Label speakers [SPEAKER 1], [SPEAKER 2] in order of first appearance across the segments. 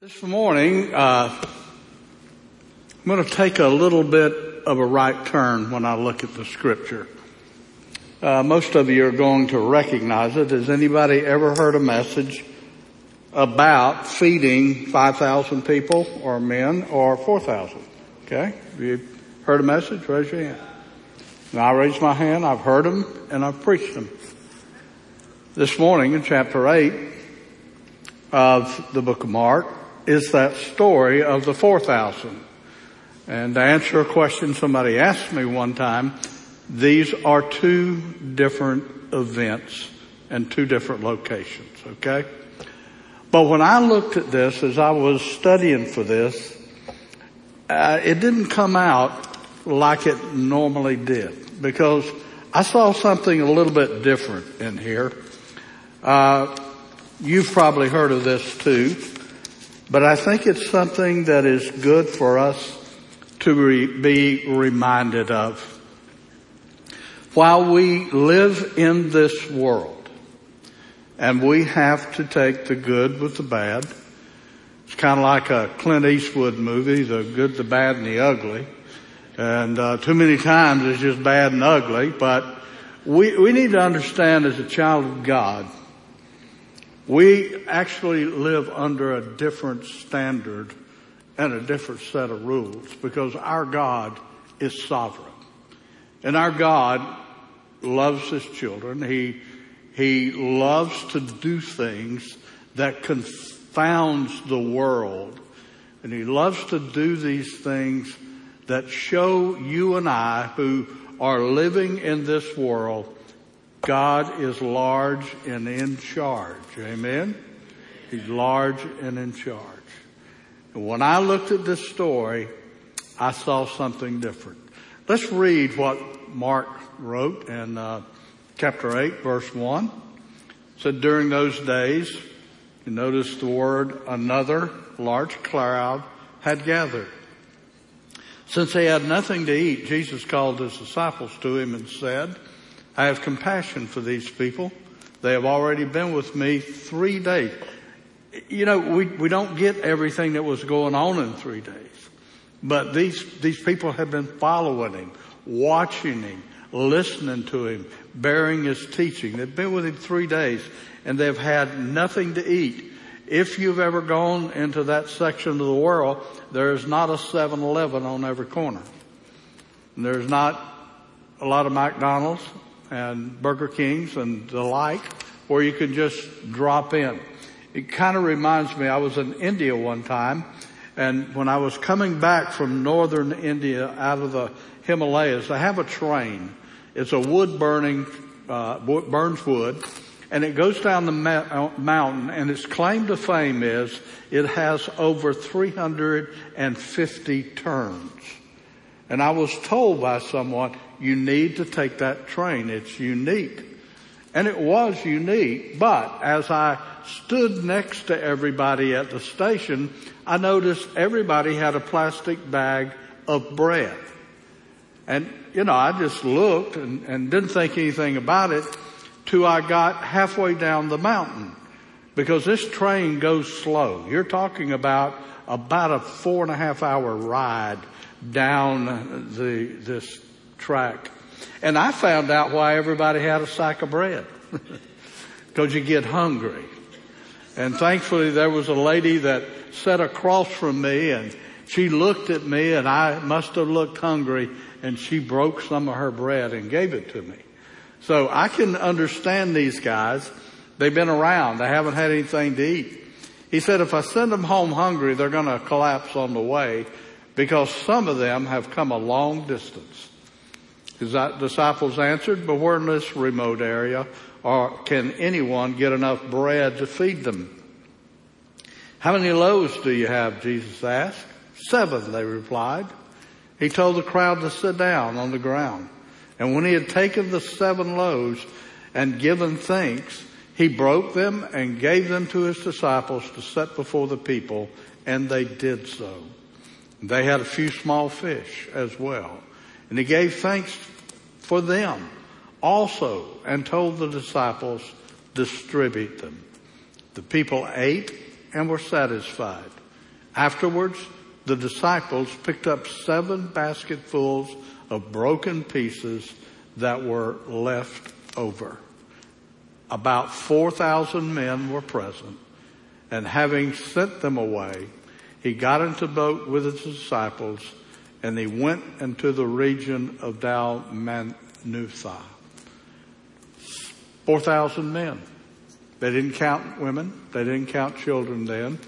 [SPEAKER 1] This morning, uh, I'm going to take a little bit of a right turn when I look at the scripture. Uh, most of you are going to recognize it. Has anybody ever heard a message about feeding 5,000 people or men or 4,000? Okay. Have you heard a message? Raise your hand. Now I raise my hand. I've heard them and I've preached them. This morning in chapter 8 of the book of Mark, is that story of the 4,000. And to answer a question somebody asked me one time, these are two different events and two different locations, okay? But when I looked at this as I was studying for this, uh, it didn't come out like it normally did because I saw something a little bit different in here. Uh, you've probably heard of this too. But I think it's something that is good for us to re- be reminded of. While we live in this world and we have to take the good with the bad, it's kind of like a Clint Eastwood movie, the good, the bad, and the ugly. And uh, too many times it's just bad and ugly, but we, we need to understand as a child of God we actually live under a different standard and a different set of rules because our God is sovereign. And our God loves his children. He, he loves to do things that confounds the world. And he loves to do these things that show you and I who are living in this world God is large and in charge. Amen? He's large and in charge. And when I looked at this story, I saw something different. Let's read what Mark wrote in uh, chapter 8 verse 1. It said during those days, you notice the word another large crowd had gathered. Since they had nothing to eat, Jesus called his disciples to him and said, I have compassion for these people. They have already been with me three days. You know, we, we don't get everything that was going on in three days, but these, these people have been following him, watching him, listening to him, bearing his teaching. They've been with him three days and they've had nothing to eat. If you've ever gone into that section of the world, there is not a 7-Eleven on every corner. There's not a lot of McDonald's and Burger Kings and the like where you can just drop in. It kind of reminds me, I was in India one time and when I was coming back from northern India out of the Himalayas, I have a train. It's a wood burning, uh, burns wood and it goes down the ma- mountain and its claim to fame is it has over 350 turns. And I was told by someone, you need to take that train. It's unique. And it was unique, but as I stood next to everybody at the station, I noticed everybody had a plastic bag of bread. And, you know, I just looked and, and didn't think anything about it till I got halfway down the mountain. Because this train goes slow. You're talking about about a four and a half hour ride down the, this track. And I found out why everybody had a sack of bread. Cause you get hungry. And thankfully there was a lady that sat across from me and she looked at me and I must have looked hungry and she broke some of her bread and gave it to me. So I can understand these guys. They've been around. They haven't had anything to eat. He said if I send them home hungry, they're going to collapse on the way because some of them have come a long distance. His disciples answered, but we're in this remote area, or can anyone get enough bread to feed them? How many loaves do you have? Jesus asked. Seven, they replied. He told the crowd to sit down on the ground. And when he had taken the seven loaves and given thanks, he broke them and gave them to his disciples to set before the people, and they did so. They had a few small fish as well. And he gave thanks for them also and told the disciples, distribute them. The people ate and were satisfied. Afterwards, the disciples picked up seven basketfuls of broken pieces that were left over. About 4,000 men were present and having sent them away, he got into the boat with his disciples and he went into the region of Dalmanutha. 4,000 men. They didn't count women. They didn't count children then.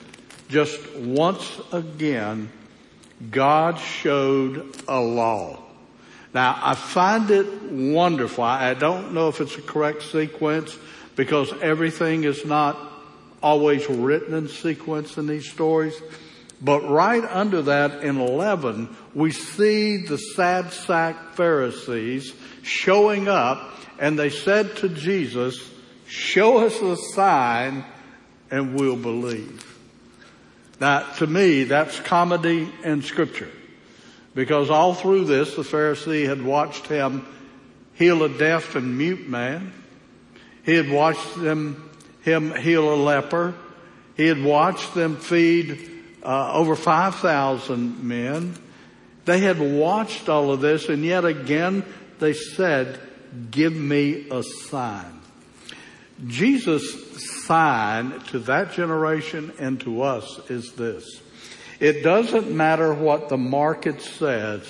[SPEAKER 1] Just once again, God showed a law. Now I find it wonderful. I don't know if it's a correct sequence because everything is not always written in sequence in these stories. But right under that in 11, we see the sad sack Pharisees showing up and they said to Jesus, show us a sign and we'll believe. Now to me, that's comedy in scripture. Because all through this, the Pharisee had watched him heal a deaf and mute man. He had watched them, him heal a leper. He had watched them feed uh, over 5,000 men. They had watched all of this and yet again they said, give me a sign. Jesus' sign to that generation and to us is this. It doesn't matter what the market says.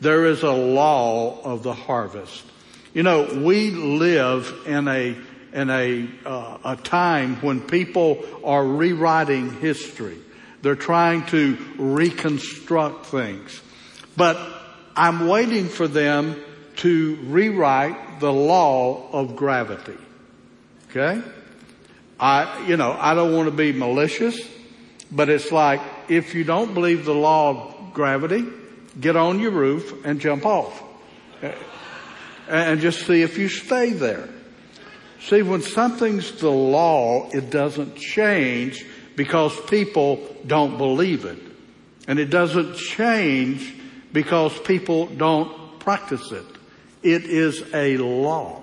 [SPEAKER 1] There is a law of the harvest. You know, we live in a in a uh, a time when people are rewriting history. They're trying to reconstruct things. But I'm waiting for them to rewrite the law of gravity. Okay? I, you know, I don't want to be malicious, but it's like if you don't believe the law of gravity, get on your roof and jump off. And just see if you stay there. See, when something's the law, it doesn't change because people don't believe it. And it doesn't change because people don't practice it. It is a law.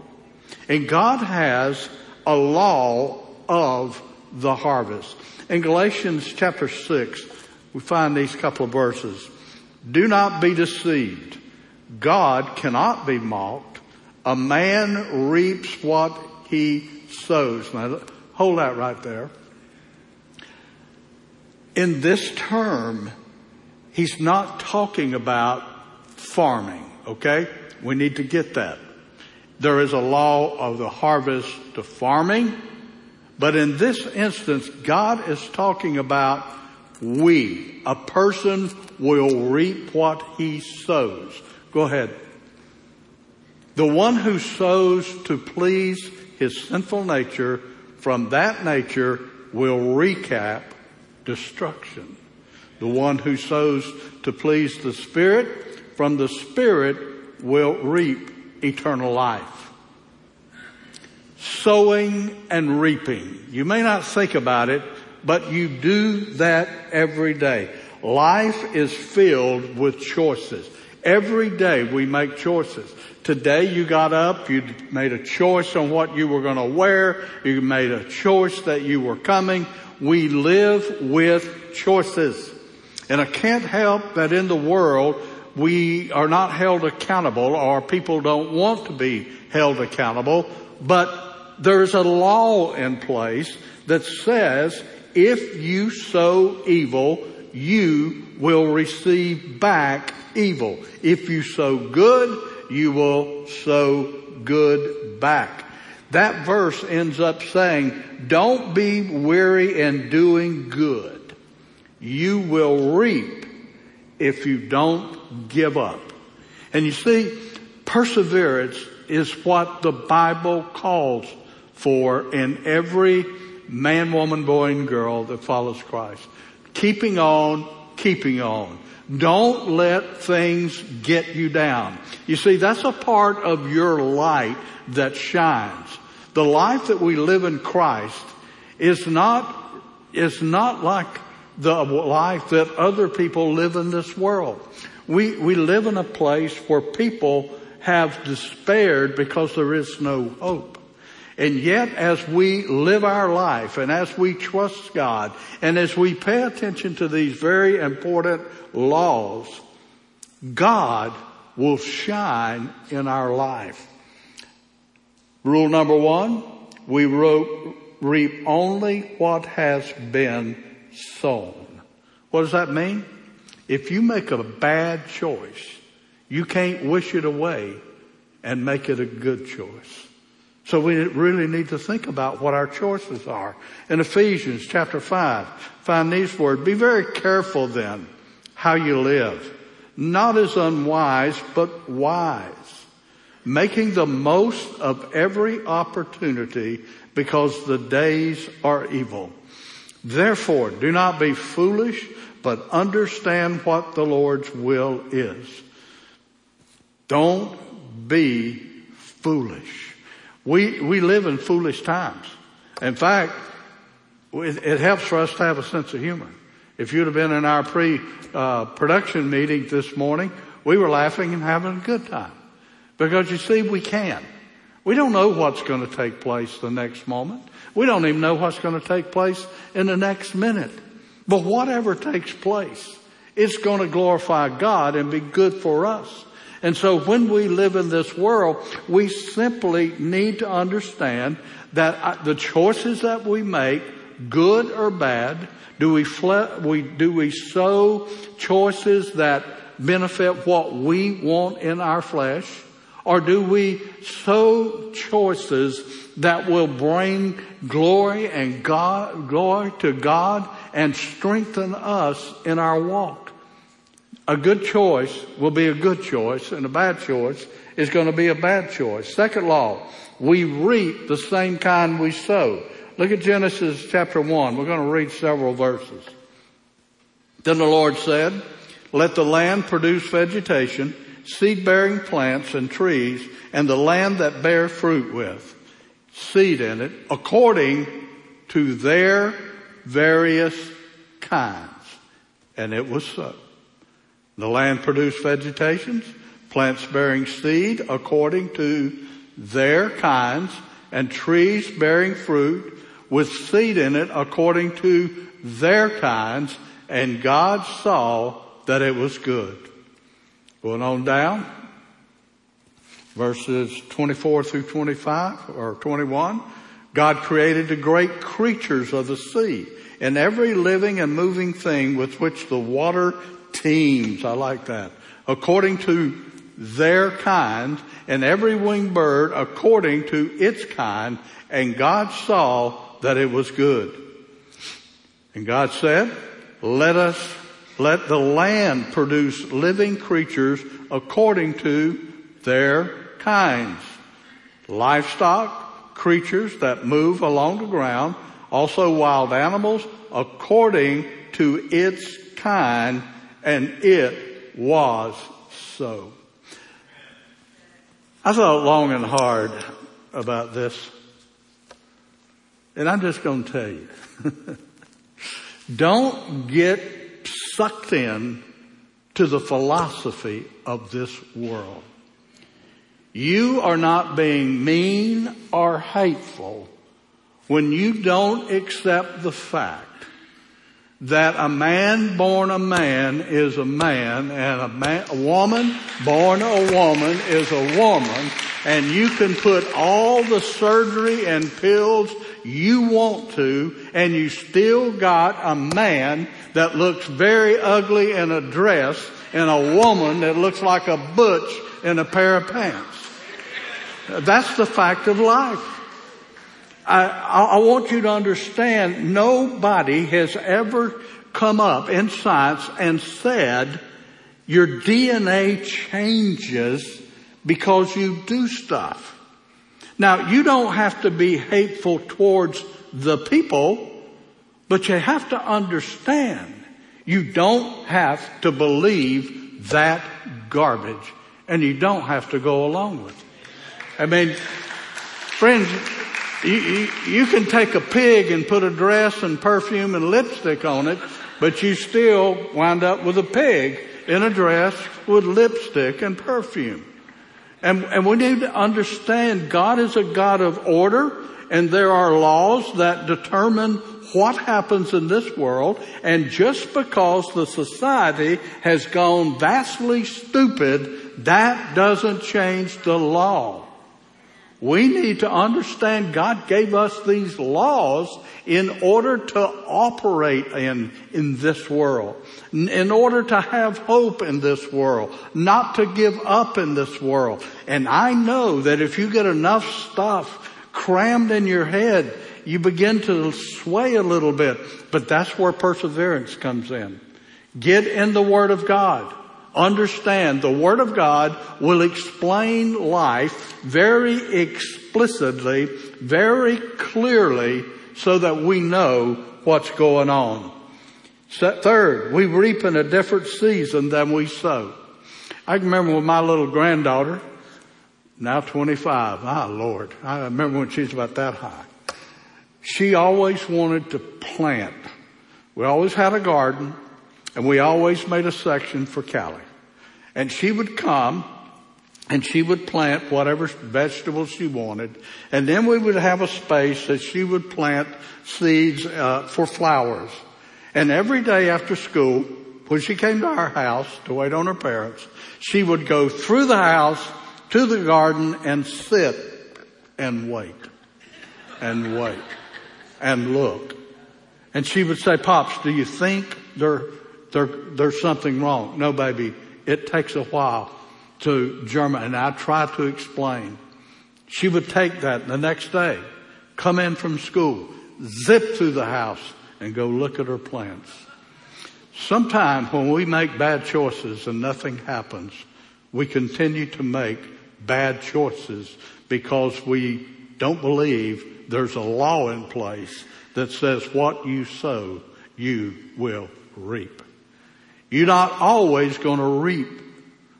[SPEAKER 1] And God has a law of the harvest. In Galatians chapter 6, we find these couple of verses. Do not be deceived. God cannot be mocked. A man reaps what he sows. Now hold that right there. In this term, he's not talking about farming, okay? We need to get that. There is a law of the harvest to farming, but in this instance, God is talking about we, a person will reap what he sows. Go ahead. The one who sows to please his sinful nature from that nature will recap destruction. The one who sows to please the Spirit from the Spirit will reap eternal life. Sowing and reaping. You may not think about it, but you do that every day. Life is filled with choices. Every day we make choices. Today you got up, you made a choice on what you were going to wear, you made a choice that you were coming. We live with choices. And I can't help that in the world we are not held accountable or people don't want to be held accountable, but there's a law in place that says if you sow evil, you will receive back evil. If you sow good, you will sow good back. That verse ends up saying, don't be weary in doing good. You will reap if you don't give up. And you see, perseverance is what the Bible calls for in every man, woman, boy, and girl that follows Christ. Keeping on, keeping on. Don't let things get you down. You see, that's a part of your light that shines. The life that we live in Christ is not, is not like the life that other people live in this world. We, we live in a place where people have despaired because there is no hope. And yet as we live our life and as we trust God and as we pay attention to these very important laws, God will shine in our life. Rule number one, we reap only what has been sown. What does that mean? If you make a bad choice, you can't wish it away and make it a good choice. So we really need to think about what our choices are. In Ephesians chapter 5, find these words. Be very careful then how you live. Not as unwise, but wise. Making the most of every opportunity because the days are evil. Therefore, do not be foolish, but understand what the Lord's will is. Don't be foolish. We, we live in foolish times. In fact, it, it helps for us to have a sense of humor. If you'd have been in our pre-production uh, meeting this morning, we were laughing and having a good time. Because you see, we can. We don't know what's going to take place the next moment. We don't even know what's going to take place in the next minute. But whatever takes place, it's going to glorify God and be good for us. And so when we live in this world, we simply need to understand that uh, the choices that we make, good or bad, do we, fle- we, do we sow choices that benefit what we want in our flesh? Or do we sow choices that will bring glory and God, glory to God and strengthen us in our walk? a good choice will be a good choice and a bad choice is going to be a bad choice. Second law, we reap the same kind we sow. Look at Genesis chapter 1. We're going to read several verses. Then the Lord said, let the land produce vegetation, seed bearing plants and trees, and the land that bear fruit with seed in it according to their various kinds. And it was so. The land produced vegetations, plants bearing seed according to their kinds, and trees bearing fruit with seed in it according to their kinds, and God saw that it was good. Going on down, verses 24 through 25 or 21, God created the great creatures of the sea and every living and moving thing with which the water teems. I like that. According to their kind and every winged bird according to its kind and God saw that it was good. And God said, let us, let the land produce living creatures according to their kinds. Livestock, creatures that move along the ground, also wild animals according to its kind and it was so. I thought long and hard about this. And I'm just going to tell you. don't get sucked in to the philosophy of this world. You are not being mean or hateful when you don't accept the fact that a man born a man is a man and a, man, a woman born a woman is a woman and you can put all the surgery and pills you want to and you still got a man that looks very ugly in a dress and a woman that looks like a butch in a pair of pants. That's the fact of life. I, I want you to understand nobody has ever come up in science and said your DNA changes because you do stuff. Now you don't have to be hateful towards the people, but you have to understand you don't have to believe that garbage and you don't have to go along with it. I mean, friends, you, you, you, can take a pig and put a dress and perfume and lipstick on it, but you still wind up with a pig in a dress with lipstick and perfume. And, and we need to understand God is a God of order and there are laws that determine what happens in this world. And just because the society has gone vastly stupid, that doesn't change the law. We need to understand God gave us these laws in order to operate in, in this world, in order to have hope in this world, not to give up in this world. And I know that if you get enough stuff crammed in your head, you begin to sway a little bit, but that's where perseverance comes in. Get in the Word of God understand the Word of God will explain life very explicitly, very clearly, so that we know what's going on. Third, we reap in a different season than we sow. I remember with my little granddaughter, now 25, ah Lord, I remember when she was about that high. She always wanted to plant. We always had a garden. And we always made a section for Callie. And she would come and she would plant whatever vegetables she wanted. And then we would have a space that she would plant seeds uh, for flowers. And every day after school, when she came to our house to wait on her parents, she would go through the house to the garden and sit and wait and wait and look. And she would say, Pops, do you think there there, there's something wrong. No, baby, it takes a while to germinate. And I try to explain. She would take that the next day, come in from school, zip through the house, and go look at her plants. Sometimes when we make bad choices and nothing happens, we continue to make bad choices because we don't believe there's a law in place that says what you sow, you will reap. You're not always going to reap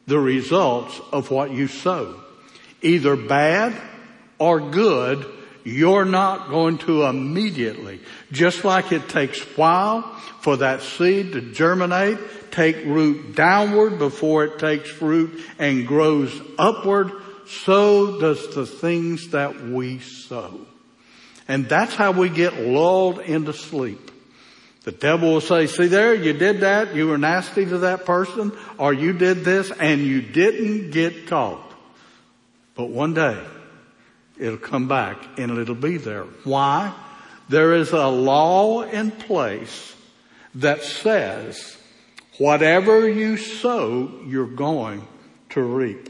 [SPEAKER 1] the results of what you sow. Either bad or good, you're not going to immediately. Just like it takes while for that seed to germinate, take root downward before it takes root and grows upward, so does the things that we sow. And that's how we get lulled into sleep. The devil will say, see there, you did that, you were nasty to that person, or you did this and you didn't get caught. But one day, it'll come back and it'll be there. Why? There is a law in place that says whatever you sow, you're going to reap.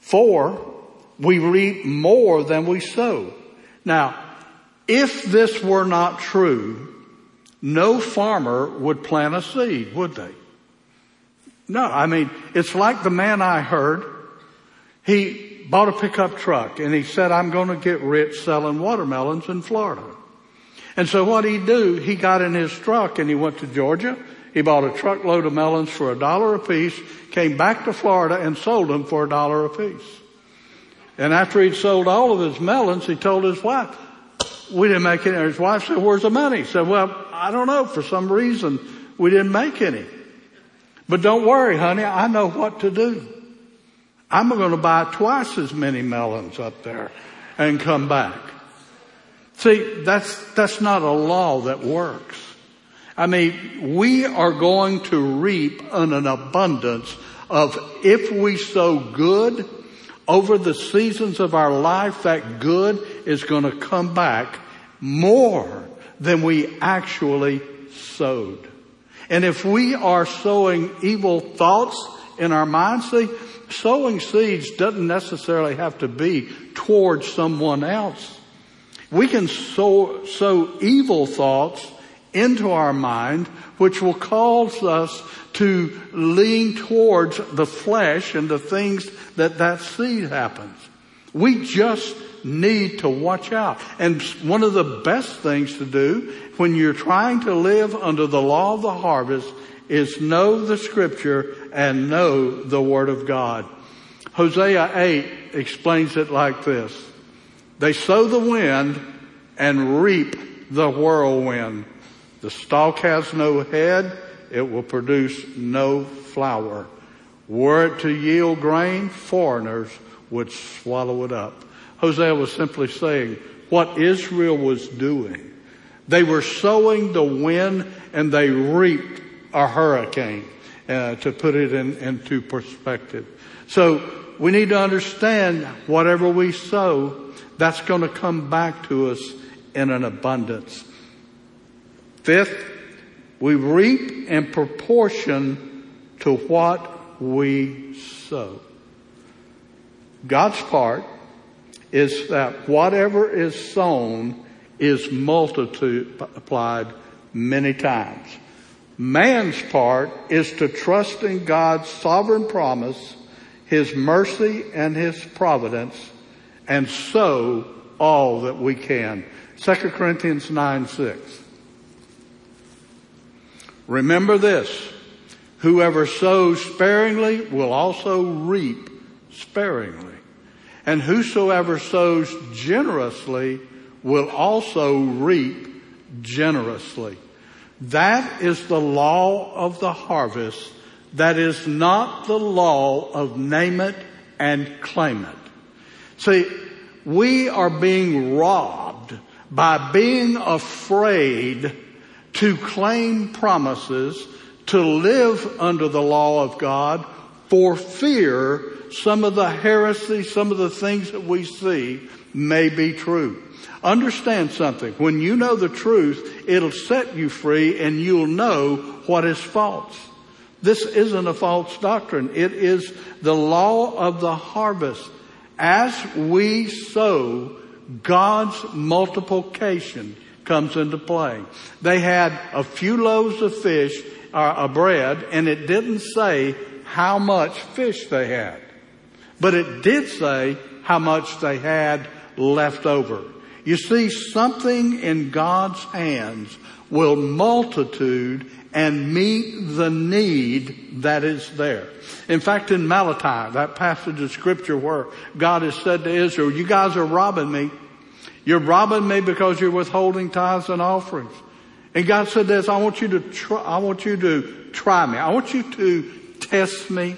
[SPEAKER 1] For we reap more than we sow. Now, if this were not true, no farmer would plant a seed, would they? No, I mean, it's like the man I heard. He bought a pickup truck and he said, I'm going to get rich selling watermelons in Florida. And so what he do? He got in his truck and he went to Georgia. He bought a truckload of melons for a dollar a piece, came back to Florida and sold them for a dollar a piece. And after he'd sold all of his melons, he told his wife, we didn't make any. His wife said, where's the money? He said, well, I don't know. For some reason, we didn't make any. But don't worry, honey. I know what to do. I'm going to buy twice as many melons up there and come back. See, that's, that's not a law that works. I mean, we are going to reap in an abundance of if we sow good over the seasons of our life, that good is going to come back more than we actually sowed. And if we are sowing evil thoughts in our minds, see, sowing seeds doesn't necessarily have to be towards someone else. We can sow, sow evil thoughts into our mind, which will cause us to lean towards the flesh and the things that that seed happens. We just need to watch out. And one of the best things to do when you're trying to live under the law of the harvest is know the scripture and know the word of God. Hosea 8 explains it like this. They sow the wind and reap the whirlwind. The stalk has no head. It will produce no flower. Were it to yield grain, foreigners would swallow it up. Hosea was simply saying what Israel was doing. They were sowing the wind and they reaped a hurricane, uh, to put it in, into perspective. So we need to understand whatever we sow, that's going to come back to us in an abundance. Fifth, we reap in proportion to what we sow. God's part is that whatever is sown is multiplied many times. Man's part is to trust in God's sovereign promise, His mercy and His providence, and sow all that we can. 2 Corinthians 9, 6. Remember this, whoever sows sparingly will also reap sparingly. And whosoever sows generously will also reap generously. That is the law of the harvest. That is not the law of name it and claim it. See, we are being robbed by being afraid to claim promises, to live under the law of God for fear some of the heresy, some of the things that we see may be true. Understand something. When you know the truth, it'll set you free and you'll know what is false. This isn't a false doctrine. It is the law of the harvest. As we sow, God's multiplication comes into play. They had a few loaves of fish, or uh, a bread, and it didn't say how much fish they had. But it did say how much they had left over. You see, something in God's hands will multitude and meet the need that is there. In fact, in Malachi, that passage of scripture where God has said to Israel, you guys are robbing me. You're robbing me because you're withholding tithes and offerings. And God said this, I want you to try, I want you to try me. I want you to test me.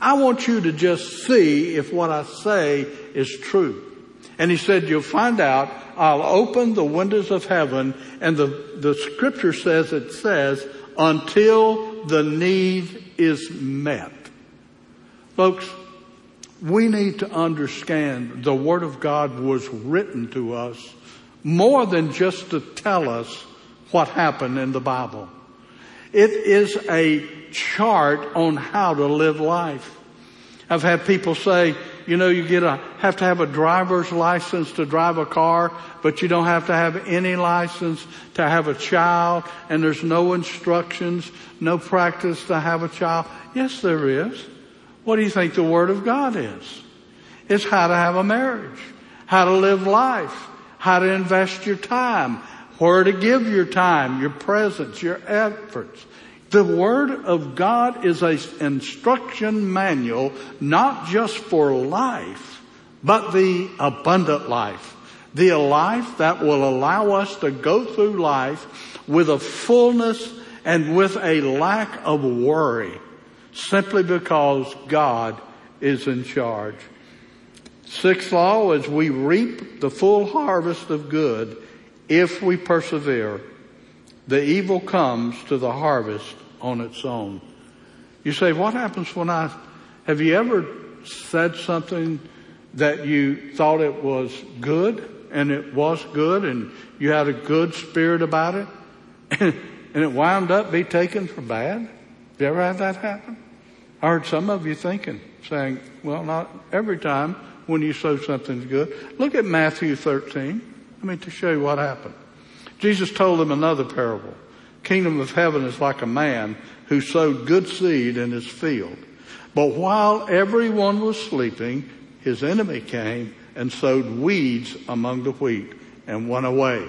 [SPEAKER 1] I want you to just see if what I say is true. And he said, you'll find out, I'll open the windows of heaven and the, the scripture says, it says, until the need is met. Folks, we need to understand the Word of God was written to us more than just to tell us what happened in the Bible. It is a chart on how to live life. I've had people say, you know, you get a, have to have a driver's license to drive a car, but you don't have to have any license to have a child, and there's no instructions, no practice to have a child. Yes, there is. What do you think the Word of God is? It's how to have a marriage, how to live life, how to invest your time, where to give your time, your presence, your efforts. The Word of God is an instruction manual, not just for life, but the abundant life. The life that will allow us to go through life with a fullness and with a lack of worry simply because God is in charge. Sixth law is we reap the full harvest of good if we persevere. The evil comes to the harvest on its own. You say, what happens when I, have you ever said something that you thought it was good and it was good and you had a good spirit about it and it wound up be taken for bad? Have you ever had that happen? I heard some of you thinking, saying, well, not every time when you sow something good. Look at Matthew 13. I mean, to show you what happened. Jesus told them another parable. Kingdom of heaven is like a man who sowed good seed in his field. But while everyone was sleeping, his enemy came and sowed weeds among the wheat and went away.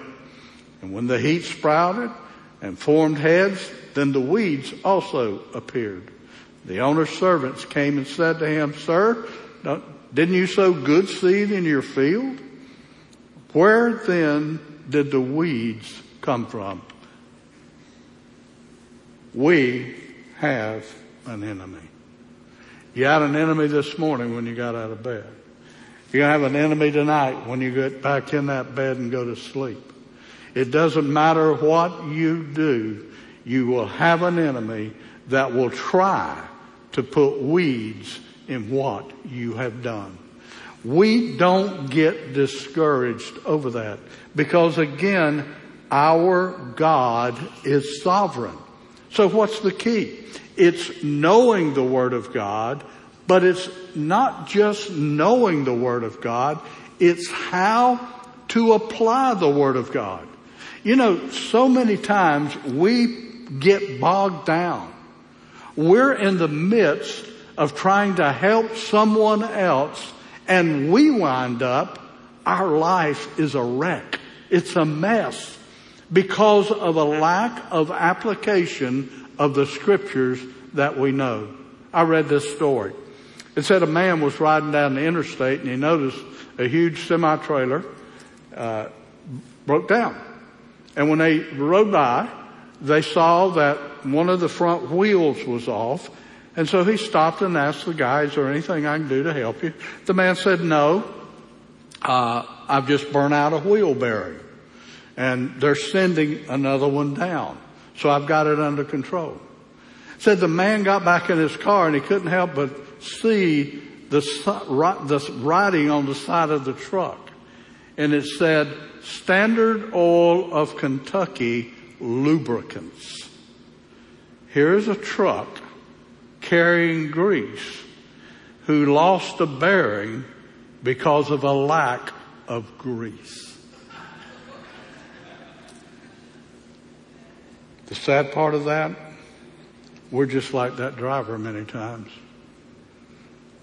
[SPEAKER 1] And when the heat sprouted and formed heads, then the weeds also appeared. The owner's servants came and said to him, Sir, didn't you sow good seed in your field? Where then did the weeds come from? We have an enemy. You had an enemy this morning when you got out of bed. To have an enemy tonight when you get back in that bed and go to sleep. It doesn't matter what you do, you will have an enemy that will try to put weeds in what you have done. We don't get discouraged over that because again, our God is sovereign. So what's the key? It's knowing the Word of God, but it's not just knowing the Word of God, it's how to apply the Word of God. You know, so many times we get bogged down. We're in the midst of trying to help someone else and we wind up, our life is a wreck. It's a mess because of a lack of application of the scriptures that we know. I read this story. It said a man was riding down the interstate and he noticed a huge semi trailer uh, broke down. And when they rode by, they saw that one of the front wheels was off. And so he stopped and asked the guy, is there anything I can do to help you? The man said, no, uh, I've just burned out a wheel bearing and they're sending another one down. So I've got it under control. Said the man got back in his car and he couldn't help but see the, the writing on the side of the truck. And it said, Standard Oil of Kentucky Lubricants. Here's a truck carrying grease who lost a bearing because of a lack of grease. The sad part of that, we're just like that driver many times.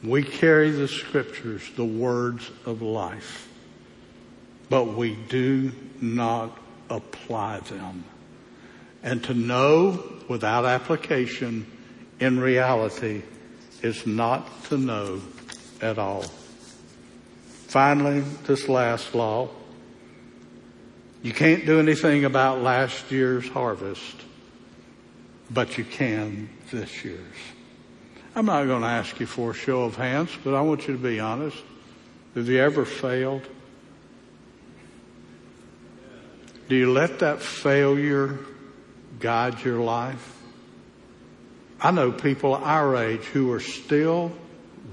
[SPEAKER 1] We carry the scriptures, the words of life, but we do not apply them. And to know without application in reality is not to know at all. Finally, this last law. You can't do anything about last year's harvest, but you can this year's. I'm not going to ask you for a show of hands, but I want you to be honest. Have you ever failed? Do you let that failure guide your life? I know people our age who are still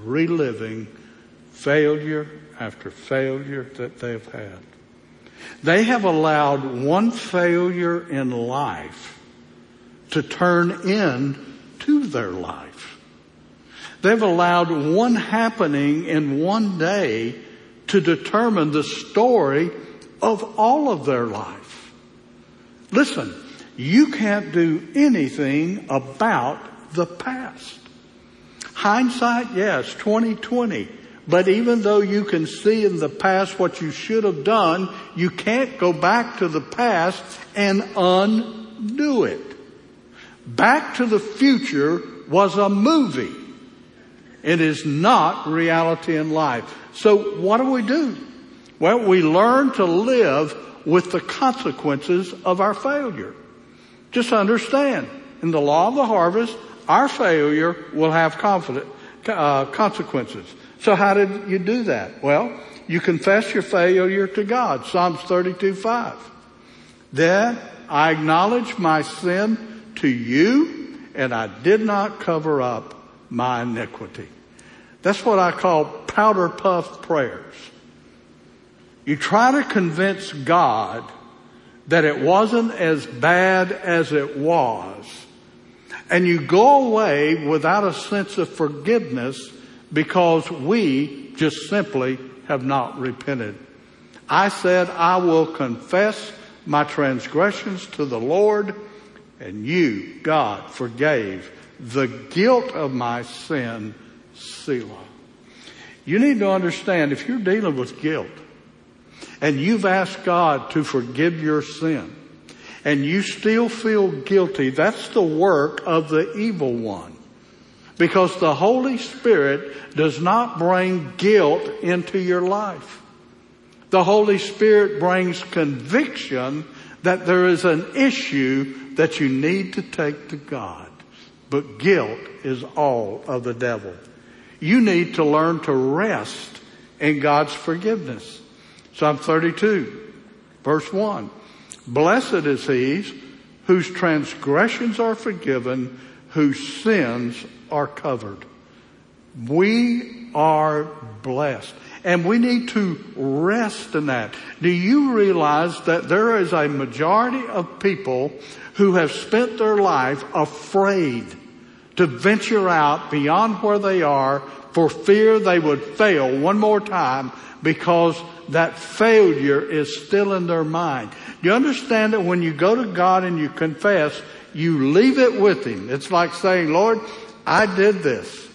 [SPEAKER 1] reliving failure after failure that they've had. They have allowed one failure in life to turn into their life. They've allowed one happening in one day to determine the story of all of their life. Listen, you can't do anything about the past. Hindsight, yes, 2020. But even though you can see in the past what you should have done, you can't go back to the past and undo it. Back to the Future was a movie. It is not reality in life. So what do we do? Well, we learn to live with the consequences of our failure. Just understand, in the law of the harvest, our failure will have uh, consequences. So how did you do that? Well, you confess your failure to God. Psalms 32, 5. Then I acknowledge my sin to you and I did not cover up my iniquity. That's what I call powder puff prayers. You try to convince God that it wasn't as bad as it was. And you go away without a sense of forgiveness because we just simply have not repented. I said, I will confess my transgressions to the Lord and you, God, forgave the guilt of my sin, Selah. You need to understand if you're dealing with guilt and you've asked God to forgive your sin and you still feel guilty, that's the work of the evil one. Because the Holy Spirit does not bring guilt into your life. The Holy Spirit brings conviction that there is an issue that you need to take to God. But guilt is all of the devil. You need to learn to rest in God's forgiveness. Psalm 32, verse 1. Blessed is he whose transgressions are forgiven, whose sins are covered. We are blessed. And we need to rest in that. Do you realize that there is a majority of people who have spent their life afraid to venture out beyond where they are for fear they would fail one more time because that failure is still in their mind. Do you understand that when you go to God and you confess, you leave it with Him? It's like saying, Lord, I did this.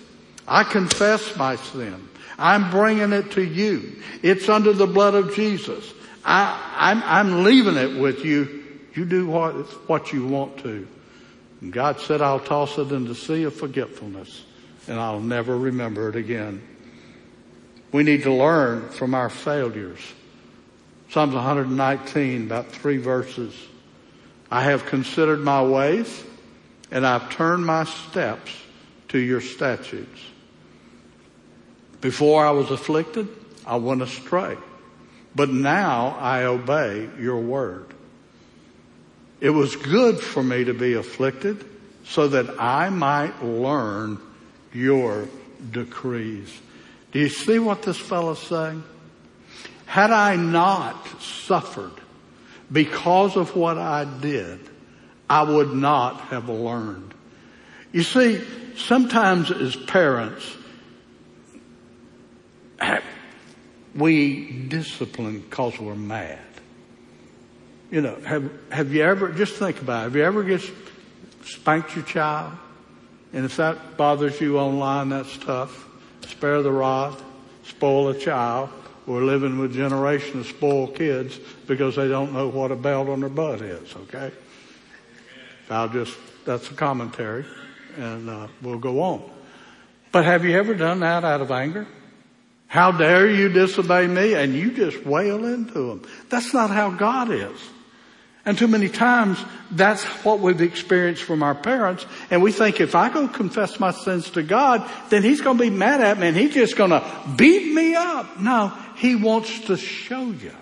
[SPEAKER 1] I confess my sin. I'm bringing it to you. It's under the blood of Jesus. I, I'm, I'm leaving it with you. You do what, what you want to. And God said, I'll toss it in the sea of forgetfulness and I'll never remember it again. We need to learn from our failures. Psalms 119, about three verses. I have considered my ways and I've turned my steps to your statutes. Before I was afflicted, I went astray. But now I obey your word. It was good for me to be afflicted so that I might learn your decrees. Do you see what this fellow's saying? Had I not suffered because of what I did, I would not have learned. You see, sometimes as parents, we discipline because we're mad. You know, have, have you ever, just think about it, have you ever just spanked your child? And if that bothers you online, that's tough. Spare the rod, spoil a child. We're living with a generation of spoiled kids because they don't know what a belt on their butt is, okay? I'll just, that's a commentary and uh, we'll go on. But have you ever done that out of anger? How dare you disobey me? And you just wail into them. That's not how God is. And too many times that's what we've experienced from our parents. And we think if I go confess my sins to God, then he's going to be mad at me and he's just going to beat me up. No, he wants to show you.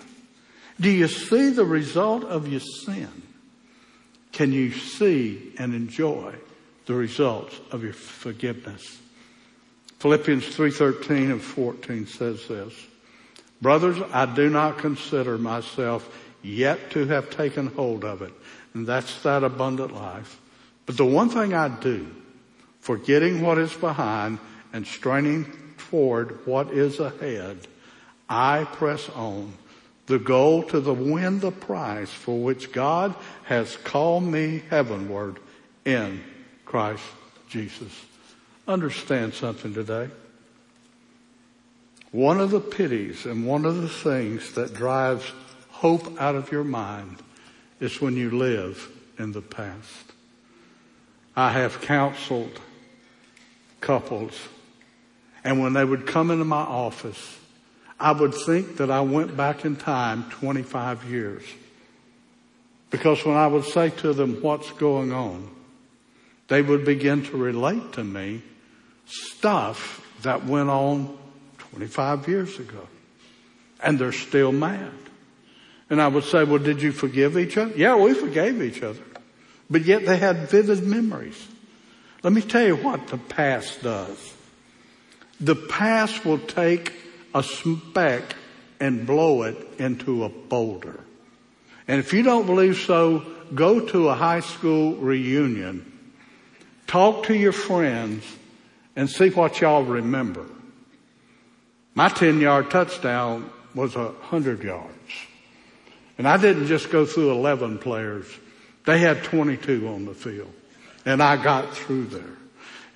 [SPEAKER 1] Do you see the result of your sin? Can you see and enjoy the results of your forgiveness? Philippians 3:13 and 14 says this. Brothers, I do not consider myself yet to have taken hold of it. And that's that abundant life. But the one thing I do, forgetting what is behind and straining toward what is ahead, I press on the goal to the win the prize for which God has called me heavenward in Christ Jesus understand something today. One of the pities and one of the things that drives hope out of your mind is when you live in the past. I have counseled couples and when they would come into my office, I would think that I went back in time 25 years. Because when I would say to them, what's going on? They would begin to relate to me stuff that went on 25 years ago. And they're still mad. And I would say, well, did you forgive each other? Yeah, we forgave each other. But yet they had vivid memories. Let me tell you what the past does. The past will take a speck and blow it into a boulder. And if you don't believe so, go to a high school reunion, talk to your friends, and see what y'all remember. My 10 yard touchdown was a hundred yards. And I didn't just go through 11 players. They had 22 on the field. And I got through there.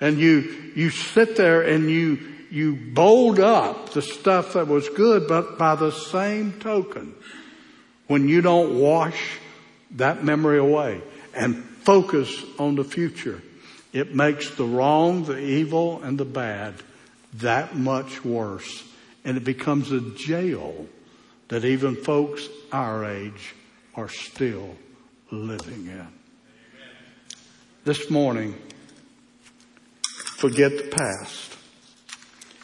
[SPEAKER 1] And you, you sit there and you, you bold up the stuff that was good, but by the same token, when you don't wash that memory away and focus on the future, it makes the wrong, the evil, and the bad that much worse. And it becomes a jail that even folks our age are still living in. This morning, forget the past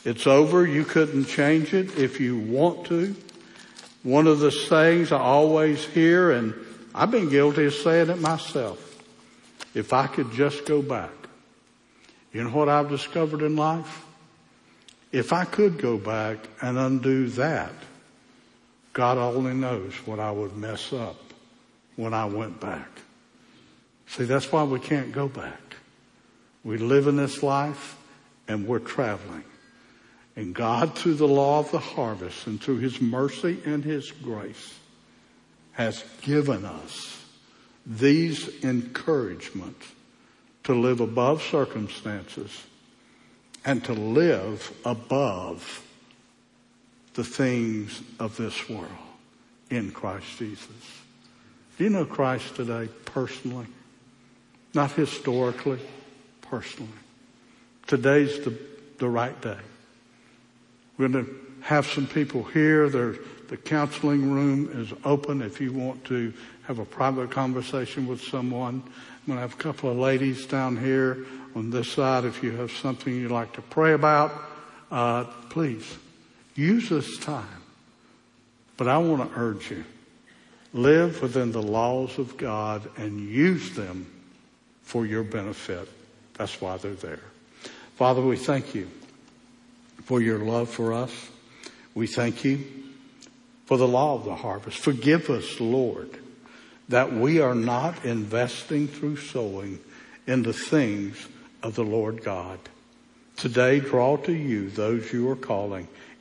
[SPEAKER 1] It's over. You couldn't change it if you want to. One of the sayings I always hear, and I've been guilty of saying it myself. If I could just go back. You know what I've discovered in life? If I could go back and undo that, God only knows what I would mess up when I went back. See, that's why we can't go back. We live in this life and we're traveling. And God, through the law of the harvest and through His mercy and His grace, has given us these encouragements to live above circumstances and to live above the things of this world in Christ Jesus. Do you know Christ today personally? Not historically, personally. Today's the, the right day. We're going to have some people here. The counseling room is open if you want to have a private conversation with someone. I'm going to have a couple of ladies down here on this side. If you have something you'd like to pray about, uh, please use this time. But I want to urge you, live within the laws of God and use them for your benefit. That's why they're there. Father, we thank you for your love for us. We thank you for the law of the harvest. Forgive us, Lord, that we are not investing through sowing in the things of the Lord God. Today, draw to you those you are calling